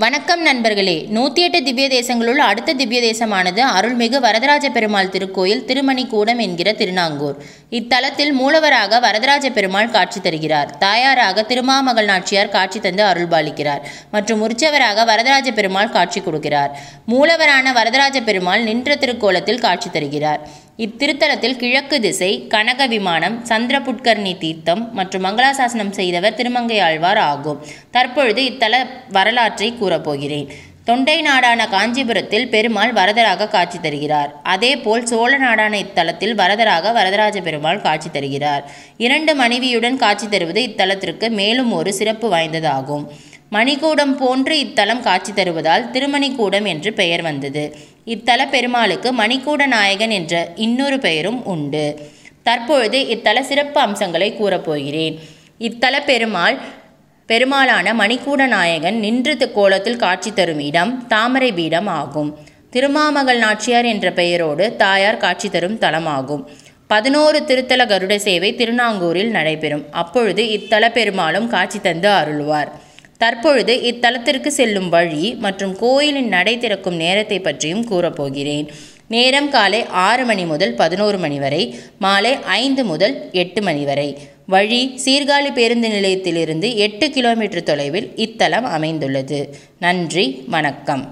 வணக்கம் நண்பர்களே. நூற்றி எட்டு திவ்ய தேசங்களுள் அடுத்த திவ்ய தேசமானது அருள்மிகு வரதராஜ பெருமாள் திருக்கோயில் திருமணிக்கூடம் என்கிற திருநாங்கூர். இத்தலத்தில் மூலவராக வரதராஜ பெருமாள் காட்சி தருகிறார். தாயாராக திருமாமகள் நாச்சியார் காட்சி தந்து அருள்பாலிக்கிறார். மற்றும் உற்சவராக வரதராஜ பெருமாள் காட்சி கொடுக்கிறார். மூலவரான வரதராஜ பெருமாள் நின்ற திருக்கோலத்தில் காட்சி தருகிறார். இத்திருத்தலத்தில் கிழக்கு திசை கனக விமானம் சந்திரபுட்கர்ணி தீர்த்தம் மற்றும் மங்களாசாசனம் செய்தவர் திருமங்கை ஆழ்வார் ஆகும். தற்பொழுது இத்தல வரலாற்றை கூறப்போகிறேன். தொண்டை நாடான காஞ்சிபுரத்தில் பெருமாள் வரதராக காட்சி தருகிறார். அதேபோல் சோழ நாடான இத்தலத்தில் வரதராக வரதராஜ பெருமாள் காட்சி தருகிறார். இரண்டு மனைவியுடன் காட்சி தருவது இத்தலத்திற்கு மேலும் ஒரு சிறப்பு வாய்ந்ததாகும். மணிக்கூடம் போன்று இத்தலம் காட்சி தருவதால் திருமணிக்கூடம் என்று பெயர் வந்தது. இத்தல பெருமாளுக்கு மணிக்கூட நாயகன் என்ற இன்னொரு பெயரும் உண்டு. தற்பொழுது இத்தல சிறப்பு அம்சங்களை கூறப்போகிறேன் இத்தல பெருமாள் பெருமாளான மணிக்கூட நாயகன் நின்று கோலத்தில் காட்சி தரும் இடம் தாமரை பீடம் ஆகும். திருமாமகள் நாச்சியார் என்ற பெயரோடு தாயார் காட்சி தரும் தலமாகும். பதினோரு திருத்தல கருட சேவை திருநாங்கூரில் நடைபெறும். அப்பொழுது இத்தல பெருமாளும் காட்சி தந்து அருள்வார். தற்பொழுது இத்தலத்திற்கு செல்லும் வழி மற்றும் கோயிலின் நடை திறக்கும் நேரத்தை பற்றியும் கூறப்போகிறேன். நேரம் காலை ஆறு மணி முதல் பதினோரு மணி வரை மாலை ஐந்து முதல் எட்டு மணி வரை. வழி சீர்காழி பேருந்து நிலையத்திலிருந்து எட்டு கிலோமீட்டர் தொலைவில் இத்தலம் அமைந்துள்ளது. நன்றி வணக்கம்.